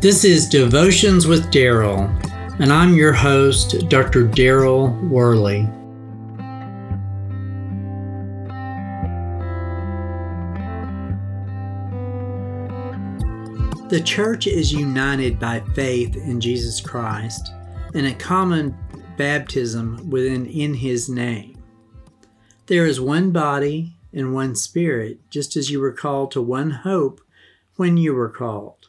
This is Devotions with Daryl, and I'm your host, Dr. Daryl Worley. The church is united by faith in Jesus Christ and a common baptism within in his name. There is one body and one spirit, just as you were called to one hope when you were called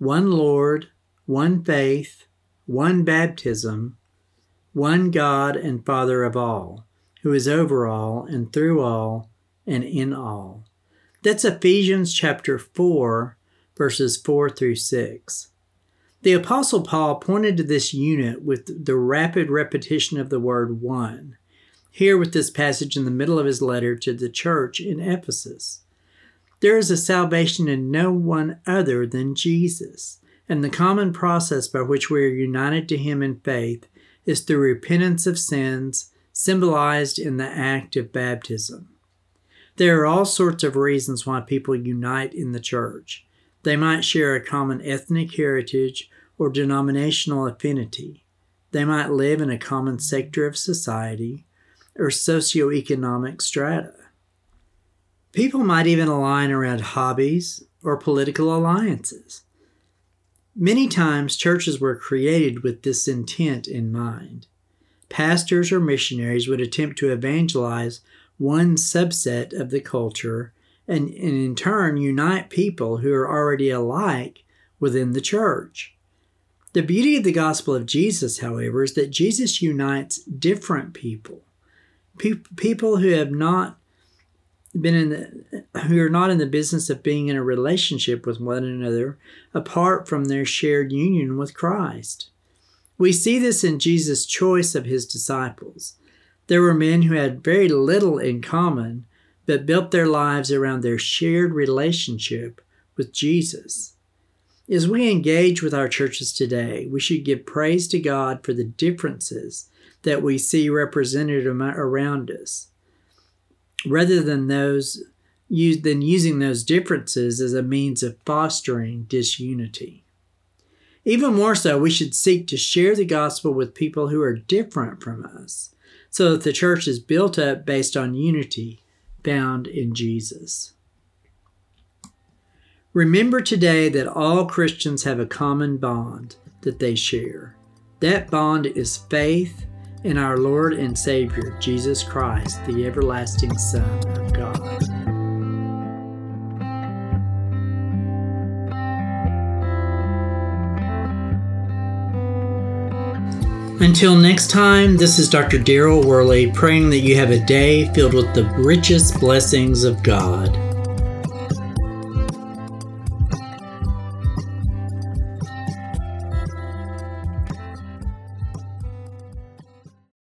one Lord, one faith, one baptism, one God and Father of all, who is over all and through all and in all. That's Ephesians chapter 4, verses 4 through 6. The Apostle Paul pointed to this unit with the rapid repetition of the word one, here with this passage in the middle of his letter to the church in Ephesus. There is a salvation in no one other than Jesus, and the common process by which we are united to Him in faith is through repentance of sins, symbolized in the act of baptism. There are all sorts of reasons why people unite in the church. They might share a common ethnic heritage or denominational affinity. They might live in a common sector of society or socioeconomic strata. People might even align around hobbies or political alliances. Many times, churches were created with this intent in mind. Pastors or missionaries would attempt to evangelize one subset of the culture and, and, in turn unite people who are already alike within the church. The beauty of the gospel of Jesus, however, is that Jesus unites different people, Pe- people who have not been in the, who are not in the business of being in a relationship with one another apart from their shared union with Christ. We see this in Jesus' choice of his disciples. There were men who had very little in common, but built their lives around their shared relationship with Jesus. As we engage with our churches today, we should give praise to God for the differences that we see represented around us rather than those than using those differences as a means of fostering disunity. Even more so, we should seek to share the gospel with people who are different from us, so that the church is built up based on unity found in Jesus. Remember today that all Christians have a common bond that they share. That bond is faith in our Lord and Savior, Jesus Christ, the everlasting Son of God. Until next time, this is Dr. Daryl Worley praying that you have a day filled with the richest blessings of God.